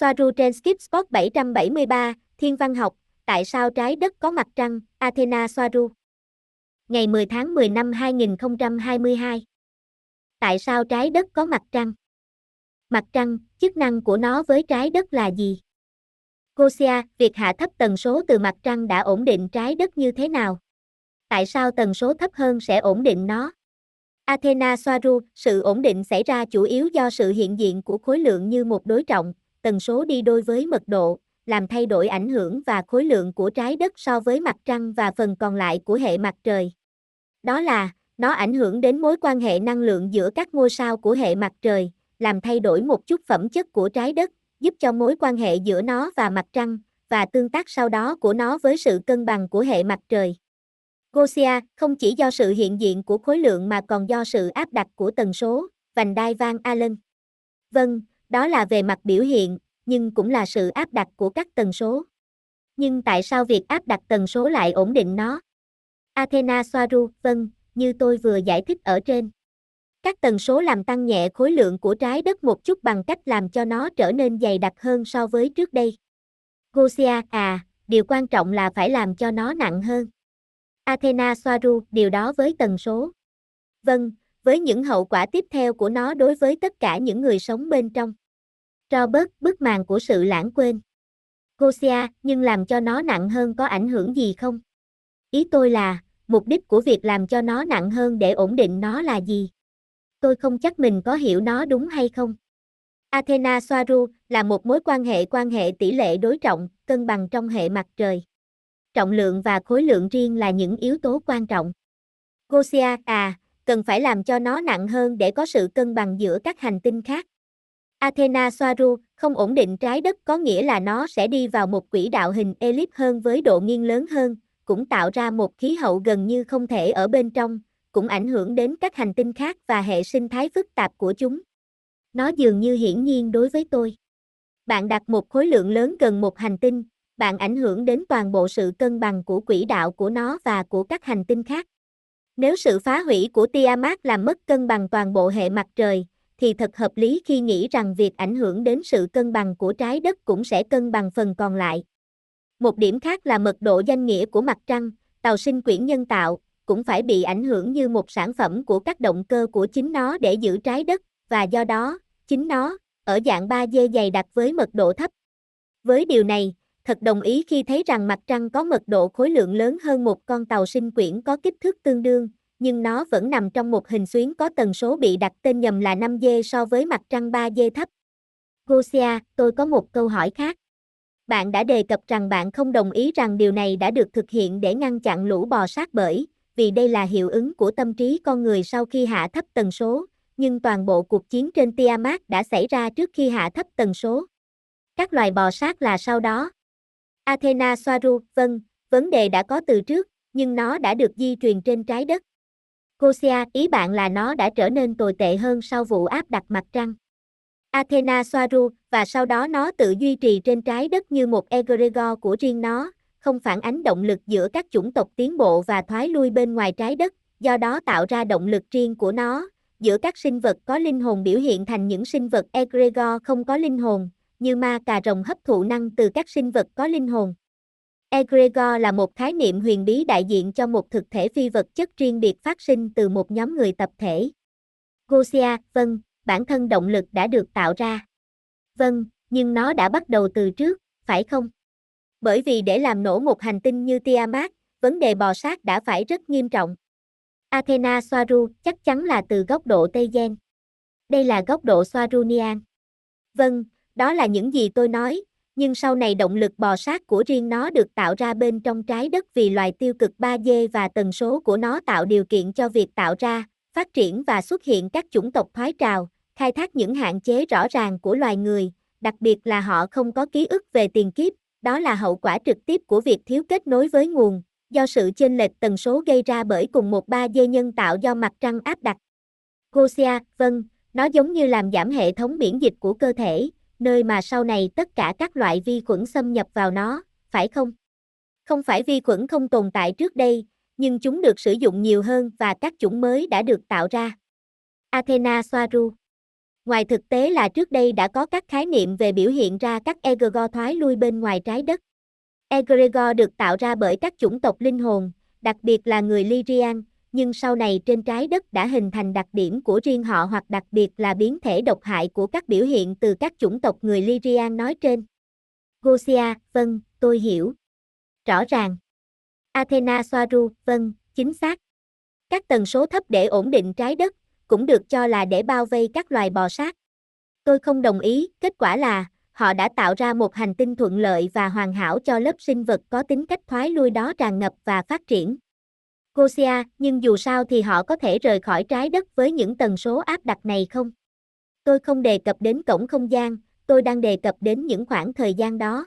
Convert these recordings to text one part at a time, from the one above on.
Soaru trên Skip Spot 773, Thiên văn học, tại sao trái đất có mặt trăng, Athena Soaru. Ngày 10 tháng 10 năm 2022. Tại sao trái đất có mặt trăng? Mặt trăng, chức năng của nó với trái đất là gì? Gosia, việc hạ thấp tần số từ mặt trăng đã ổn định trái đất như thế nào? Tại sao tần số thấp hơn sẽ ổn định nó? Athena Soaru, sự ổn định xảy ra chủ yếu do sự hiện diện của khối lượng như một đối trọng, tần số đi đôi với mật độ, làm thay đổi ảnh hưởng và khối lượng của trái đất so với mặt trăng và phần còn lại của hệ mặt trời. Đó là, nó ảnh hưởng đến mối quan hệ năng lượng giữa các ngôi sao của hệ mặt trời, làm thay đổi một chút phẩm chất của trái đất, giúp cho mối quan hệ giữa nó và mặt trăng, và tương tác sau đó của nó với sự cân bằng của hệ mặt trời. Gosia không chỉ do sự hiện diện của khối lượng mà còn do sự áp đặt của tần số, vành đai Van Allen. Vâng, đó là về mặt biểu hiện, nhưng cũng là sự áp đặt của các tần số. Nhưng tại sao việc áp đặt tần số lại ổn định nó? Athena Soaru, vâng, như tôi vừa giải thích ở trên. Các tần số làm tăng nhẹ khối lượng của trái đất một chút bằng cách làm cho nó trở nên dày đặc hơn so với trước đây. Gosia, à, điều quan trọng là phải làm cho nó nặng hơn. Athena Soaru, điều đó với tần số. Vâng, với những hậu quả tiếp theo của nó đối với tất cả những người sống bên trong. Robert, bức màn của sự lãng quên. Gosia, nhưng làm cho nó nặng hơn có ảnh hưởng gì không? Ý tôi là, mục đích của việc làm cho nó nặng hơn để ổn định nó là gì? Tôi không chắc mình có hiểu nó đúng hay không. Athena Soaru là một mối quan hệ quan hệ tỷ lệ đối trọng, cân bằng trong hệ mặt trời. Trọng lượng và khối lượng riêng là những yếu tố quan trọng. Gosia, à, cần phải làm cho nó nặng hơn để có sự cân bằng giữa các hành tinh khác. Athena Soaru không ổn định trái đất có nghĩa là nó sẽ đi vào một quỹ đạo hình elip hơn với độ nghiêng lớn hơn, cũng tạo ra một khí hậu gần như không thể ở bên trong, cũng ảnh hưởng đến các hành tinh khác và hệ sinh thái phức tạp của chúng. Nó dường như hiển nhiên đối với tôi. Bạn đặt một khối lượng lớn gần một hành tinh, bạn ảnh hưởng đến toàn bộ sự cân bằng của quỹ đạo của nó và của các hành tinh khác. Nếu sự phá hủy của Tiamat làm mất cân bằng toàn bộ hệ mặt trời, thì thật hợp lý khi nghĩ rằng việc ảnh hưởng đến sự cân bằng của trái đất cũng sẽ cân bằng phần còn lại. Một điểm khác là mật độ danh nghĩa của mặt trăng, tàu sinh quyển nhân tạo, cũng phải bị ảnh hưởng như một sản phẩm của các động cơ của chính nó để giữ trái đất, và do đó, chính nó, ở dạng 3D dày đặc với mật độ thấp. Với điều này, thật đồng ý khi thấy rằng mặt trăng có mật độ khối lượng lớn hơn một con tàu sinh quyển có kích thước tương đương, nhưng nó vẫn nằm trong một hình xuyến có tần số bị đặt tên nhầm là 5D so với mặt trăng 3D thấp. Gosia, tôi có một câu hỏi khác. Bạn đã đề cập rằng bạn không đồng ý rằng điều này đã được thực hiện để ngăn chặn lũ bò sát bởi, vì đây là hiệu ứng của tâm trí con người sau khi hạ thấp tần số, nhưng toàn bộ cuộc chiến trên Tiamat đã xảy ra trước khi hạ thấp tần số. Các loài bò sát là sau đó. Athena Soaru, vâng, vấn đề đã có từ trước, nhưng nó đã được di truyền trên trái đất. Gosia, ý bạn là nó đã trở nên tồi tệ hơn sau vụ áp đặt mặt trăng. Athena Soaru, và sau đó nó tự duy trì trên trái đất như một egregor của riêng nó, không phản ánh động lực giữa các chủng tộc tiến bộ và thoái lui bên ngoài trái đất, do đó tạo ra động lực riêng của nó, giữa các sinh vật có linh hồn biểu hiện thành những sinh vật egregor không có linh hồn, như ma cà rồng hấp thụ năng từ các sinh vật có linh hồn. Egregor là một khái niệm huyền bí đại diện cho một thực thể phi vật chất riêng biệt phát sinh từ một nhóm người tập thể. Gosia, vâng, bản thân động lực đã được tạo ra. Vâng, nhưng nó đã bắt đầu từ trước, phải không? Bởi vì để làm nổ một hành tinh như Tiamat, vấn đề bò sát đã phải rất nghiêm trọng. Athena Soaru chắc chắn là từ góc độ Tây Gen. Đây là góc độ Soarunian. Vâng, đó là những gì tôi nói, nhưng sau này động lực bò sát của riêng nó được tạo ra bên trong trái đất vì loài tiêu cực 3D và tần số của nó tạo điều kiện cho việc tạo ra, phát triển và xuất hiện các chủng tộc thoái trào, khai thác những hạn chế rõ ràng của loài người, đặc biệt là họ không có ký ức về tiền kiếp, đó là hậu quả trực tiếp của việc thiếu kết nối với nguồn, do sự chênh lệch tần số gây ra bởi cùng một 3D nhân tạo do mặt trăng áp đặt. Gosia, vâng, nó giống như làm giảm hệ thống miễn dịch của cơ thể, nơi mà sau này tất cả các loại vi khuẩn xâm nhập vào nó, phải không? Không phải vi khuẩn không tồn tại trước đây, nhưng chúng được sử dụng nhiều hơn và các chủng mới đã được tạo ra. Athena Soaru Ngoài thực tế là trước đây đã có các khái niệm về biểu hiện ra các egregor thoái lui bên ngoài trái đất. Egregor được tạo ra bởi các chủng tộc linh hồn, đặc biệt là người Lyrian, nhưng sau này trên trái đất đã hình thành đặc điểm của riêng họ hoặc đặc biệt là biến thể độc hại của các biểu hiện từ các chủng tộc người Lyrian nói trên. Gosia, vâng, tôi hiểu. Rõ ràng. Athena Soaru, vâng, chính xác. Các tần số thấp để ổn định trái đất, cũng được cho là để bao vây các loài bò sát. Tôi không đồng ý, kết quả là, họ đã tạo ra một hành tinh thuận lợi và hoàn hảo cho lớp sinh vật có tính cách thoái lui đó tràn ngập và phát triển. Gosia, nhưng dù sao thì họ có thể rời khỏi trái đất với những tần số áp đặt này không? Tôi không đề cập đến cổng không gian, tôi đang đề cập đến những khoảng thời gian đó.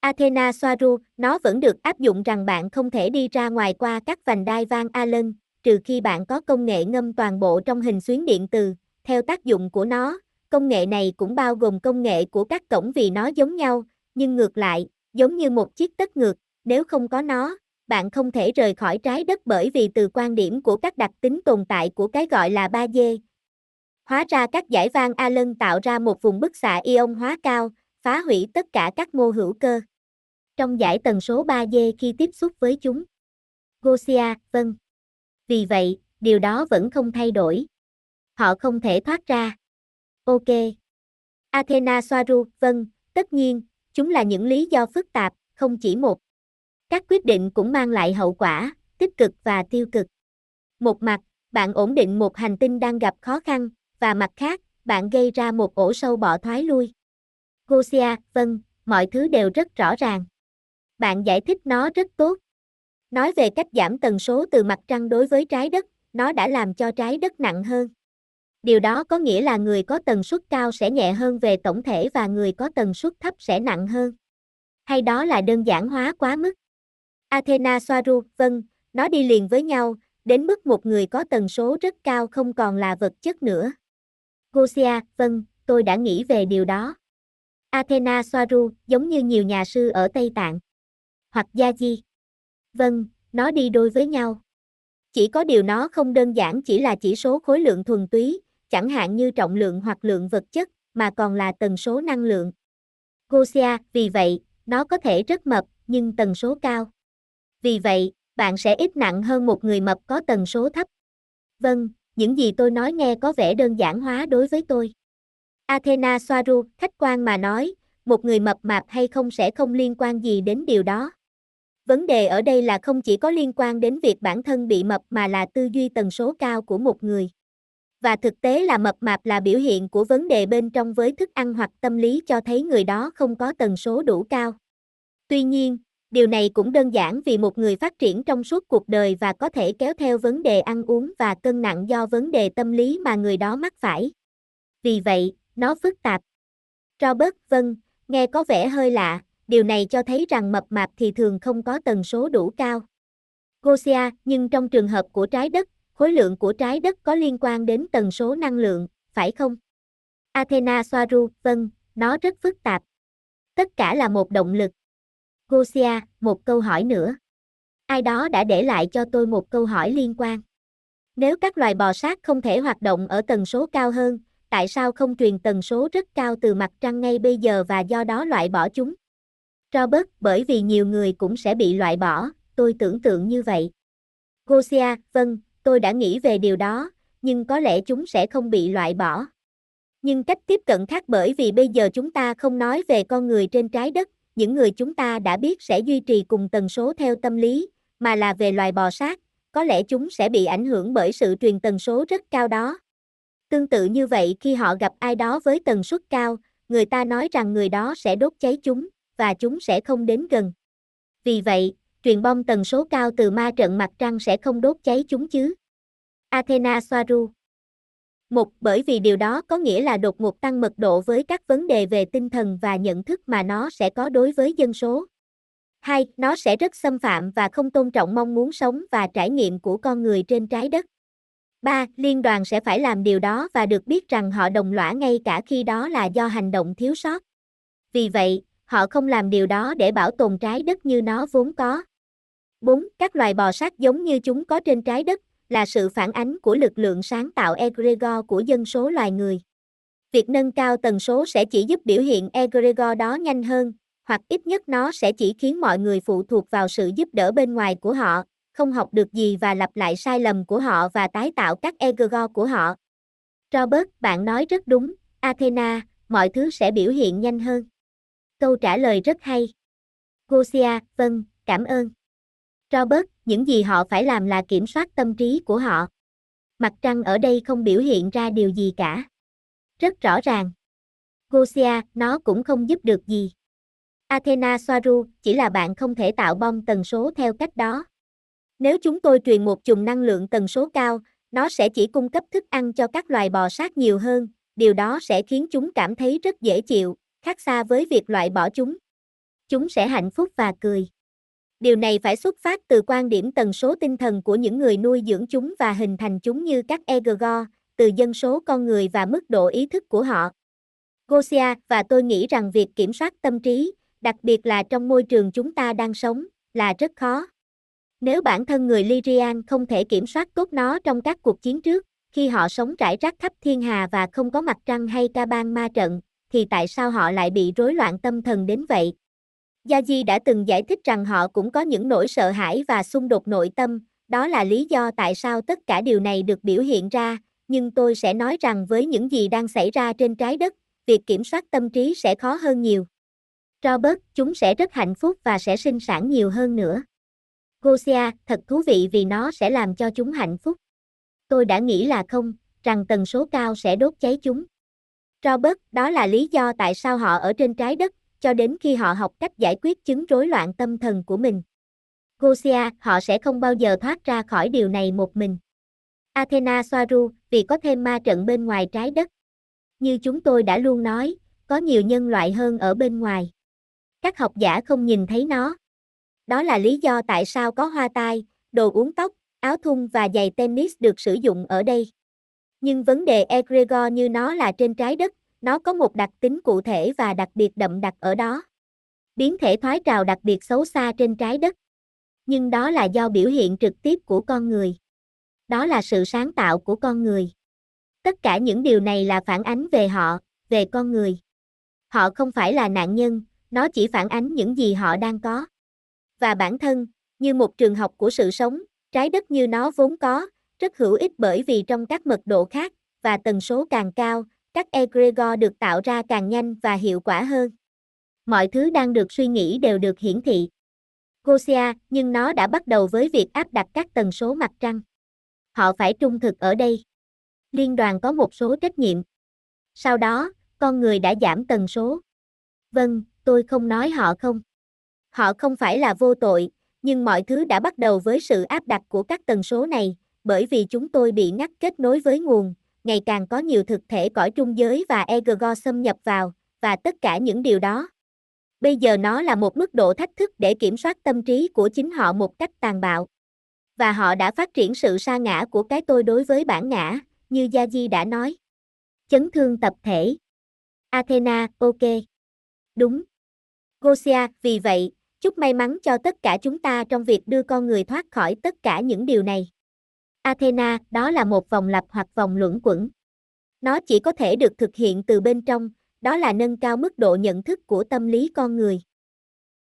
Athena Soaru, nó vẫn được áp dụng rằng bạn không thể đi ra ngoài qua các vành đai Van Allen, trừ khi bạn có công nghệ ngâm toàn bộ trong hình xuyến điện từ, theo tác dụng của nó. Công nghệ này cũng bao gồm công nghệ của các cổng vì nó giống nhau, nhưng ngược lại, giống như một chiếc tất ngược, nếu không có nó, bạn không thể rời khỏi trái đất bởi vì từ quan điểm của các đặc tính tồn tại của cái gọi là 3D. Hóa ra các giải vang Allen tạo ra một vùng bức xạ ion hóa cao, phá hủy tất cả các mô hữu cơ. Trong giải tần số 3D khi tiếp xúc với chúng. Gosia, vâng. Vì vậy, điều đó vẫn không thay đổi. Họ không thể thoát ra. Ok. Athena Soaru, vâng, tất nhiên, chúng là những lý do phức tạp, không chỉ một. Các quyết định cũng mang lại hậu quả, tích cực và tiêu cực. Một mặt, bạn ổn định một hành tinh đang gặp khó khăn, và mặt khác, bạn gây ra một ổ sâu bọ thoái lui. Gosia, vâng, mọi thứ đều rất rõ ràng. Bạn giải thích nó rất tốt. Nói về cách giảm tần số từ mặt trăng đối với trái đất, nó đã làm cho trái đất nặng hơn. Điều đó có nghĩa là người có tần suất cao sẽ nhẹ hơn về tổng thể và người có tần suất thấp sẽ nặng hơn. Hay đó là đơn giản hóa quá mức? Athena Soaru, vâng, nó đi liền với nhau, đến mức một người có tần số rất cao không còn là vật chất nữa. Gosia, vâng, tôi đã nghĩ về điều đó. Athena Soaru, giống như nhiều nhà sư ở Tây Tạng. Hoặc Gia Di. Vâng, nó đi đôi với nhau. Chỉ có điều nó không đơn giản chỉ là chỉ số khối lượng thuần túy, chẳng hạn như trọng lượng hoặc lượng vật chất, mà còn là tần số năng lượng. Gosia, vì vậy, nó có thể rất mập, nhưng tần số cao. Vì vậy, bạn sẽ ít nặng hơn một người mập có tần số thấp. Vâng, những gì tôi nói nghe có vẻ đơn giản hóa đối với tôi. Athena Soaru, khách quan mà nói, một người mập mạp hay không sẽ không liên quan gì đến điều đó. Vấn đề ở đây là không chỉ có liên quan đến việc bản thân bị mập mà là tư duy tần số cao của một người. Và thực tế là mập mạp là biểu hiện của vấn đề bên trong với thức ăn hoặc tâm lý cho thấy người đó không có tần số đủ cao. Tuy nhiên, điều này cũng đơn giản vì một người phát triển trong suốt cuộc đời và có thể kéo theo vấn đề ăn uống và cân nặng do vấn đề tâm lý mà người đó mắc phải. Vì vậy, nó phức tạp. Robert, vâng, nghe có vẻ hơi lạ, điều này cho thấy rằng mập mạp thì thường không có tần số đủ cao. Gosia, nhưng trong trường hợp của trái đất, khối lượng của trái đất có liên quan đến tần số năng lượng, phải không? Athena Soaru, vâng, nó rất phức tạp. Tất cả là một động lực. Gosia, một câu hỏi nữa. Ai đó đã để lại cho tôi một câu hỏi liên quan. Nếu các loài bò sát không thể hoạt động ở tần số cao hơn, tại sao không truyền tần số rất cao từ mặt trăng ngay bây giờ và do đó loại bỏ chúng? Robert, bởi vì nhiều người cũng sẽ bị loại bỏ, tôi tưởng tượng như vậy. Gosia, vâng, tôi đã nghĩ về điều đó, nhưng có lẽ chúng sẽ không bị loại bỏ. Nhưng cách tiếp cận khác bởi vì bây giờ chúng ta không nói về con người trên trái đất, những người chúng ta đã biết sẽ duy trì cùng tần số theo tâm lý, mà là về loài bò sát, có lẽ chúng sẽ bị ảnh hưởng bởi sự truyền tần số rất cao đó. Tương tự như vậy khi họ gặp ai đó với tần suất cao, người ta nói rằng người đó sẽ đốt cháy chúng, và chúng sẽ không đến gần. Vì vậy, truyền bom tần số cao từ ma trận mặt trăng sẽ không đốt cháy chúng chứ. Athena Soaru một, bởi vì điều đó có nghĩa là đột ngột tăng mật độ với các vấn đề về tinh thần và nhận thức mà nó sẽ có đối với dân số. Hai, nó sẽ rất xâm phạm và không tôn trọng mong muốn sống và trải nghiệm của con người trên trái đất. ba, Liên đoàn sẽ phải làm điều đó và được biết rằng họ đồng lõa ngay cả khi đó là do hành động thiếu sót. Vì vậy, họ không làm điều đó để bảo tồn trái đất như nó vốn có. 4. Các loài bò sát giống như chúng có trên trái đất, là sự phản ánh của lực lượng sáng tạo egregor của dân số loài người. Việc nâng cao tần số sẽ chỉ giúp biểu hiện egregor đó nhanh hơn, hoặc ít nhất nó sẽ chỉ khiến mọi người phụ thuộc vào sự giúp đỡ bên ngoài của họ, không học được gì và lặp lại sai lầm của họ và tái tạo các egregor của họ. Robert, bạn nói rất đúng, Athena, mọi thứ sẽ biểu hiện nhanh hơn. Câu trả lời rất hay. Gosia, vâng, cảm ơn. Robert, những gì họ phải làm là kiểm soát tâm trí của họ. Mặt trăng ở đây không biểu hiện ra điều gì cả. Rất rõ ràng. Gosia, nó cũng không giúp được gì. Athena Soaru, chỉ là bạn không thể tạo bom tần số theo cách đó. Nếu chúng tôi truyền một chùm năng lượng tần số cao, nó sẽ chỉ cung cấp thức ăn cho các loài bò sát nhiều hơn, điều đó sẽ khiến chúng cảm thấy rất dễ chịu, khác xa với việc loại bỏ chúng. Chúng sẽ hạnh phúc và cười. Điều này phải xuất phát từ quan điểm tần số tinh thần của những người nuôi dưỡng chúng và hình thành chúng như các egregore, từ dân số con người và mức độ ý thức của họ. Gosia và tôi nghĩ rằng việc kiểm soát tâm trí, đặc biệt là trong môi trường chúng ta đang sống, là rất khó. Nếu bản thân người Lyrian không thể kiểm soát tốt nó trong các cuộc chiến trước, khi họ sống rải rác khắp thiên hà và không có mặt trăng hay ca ban ma trận, thì tại sao họ lại bị rối loạn tâm thần đến vậy? Yaji đã từng giải thích rằng họ cũng có những nỗi sợ hãi và xung đột nội tâm, đó là lý do tại sao tất cả điều này được biểu hiện ra, nhưng tôi sẽ nói rằng với những gì đang xảy ra trên trái đất, việc kiểm soát tâm trí sẽ khó hơn nhiều. Robert, chúng sẽ rất hạnh phúc và sẽ sinh sản nhiều hơn nữa. Gosia, thật thú vị vì nó sẽ làm cho chúng hạnh phúc. Tôi đã nghĩ là không, rằng tần số cao sẽ đốt cháy chúng. Robert, đó là lý do tại sao họ ở trên trái đất, cho đến khi họ học cách giải quyết chứng rối loạn tâm thần của mình. Gosia, họ sẽ không bao giờ thoát ra khỏi điều này một mình. Athena Soaru, vì có thêm ma trận bên ngoài trái đất. Như chúng tôi đã luôn nói, có nhiều nhân loại hơn ở bên ngoài. Các học giả không nhìn thấy nó. Đó là lý do tại sao có hoa tai, đồ uống tóc, áo thun và giày tennis được sử dụng ở đây. Nhưng vấn đề egregor như nó là trên trái đất, nó có một đặc tính cụ thể và đặc biệt đậm đặc ở đó. Biến thể thoái trào đặc biệt xấu xa trên trái đất. Nhưng đó là do biểu hiện trực tiếp của con người. Đó là sự sáng tạo của con người. Tất cả những điều này là phản ánh về họ, về con người. Họ không phải là nạn nhân, nó chỉ phản ánh những gì họ đang có. Và bản thân, như một trường học của sự sống, trái đất như nó vốn có, rất hữu ích bởi vì trong các mật độ khác, và tần số càng cao, các egregor được tạo ra càng nhanh và hiệu quả hơn. Mọi thứ đang được suy nghĩ đều được hiển thị. Gosia, nhưng nó đã bắt đầu với việc áp đặt các tần số mặt trăng. Họ phải trung thực ở đây. Liên đoàn có một số trách nhiệm. Sau đó, con người đã giảm tần số. Vâng, tôi không nói họ không. Họ không phải là vô tội, nhưng mọi thứ đã bắt đầu với sự áp đặt của các tần số này, bởi vì chúng tôi bị ngắt kết nối với nguồn, ngày càng có nhiều thực thể cõi trung giới và egregor xâm nhập vào, và tất cả những điều đó. Bây giờ nó là một mức độ thách thức để kiểm soát tâm trí của chính họ một cách tàn bạo. Và họ đã phát triển sự sa ngã của cái tôi đối với bản ngã, như Gia Di đã nói. Chấn thương tập thể. Athena, ok. Đúng. Gosia, vì vậy, chúc may mắn cho tất cả chúng ta trong việc đưa con người thoát khỏi tất cả những điều này. Athena, đó là một vòng lặp hoặc vòng luẩn quẩn. Nó chỉ có thể được thực hiện từ bên trong, đó là nâng cao mức độ nhận thức của tâm lý con người.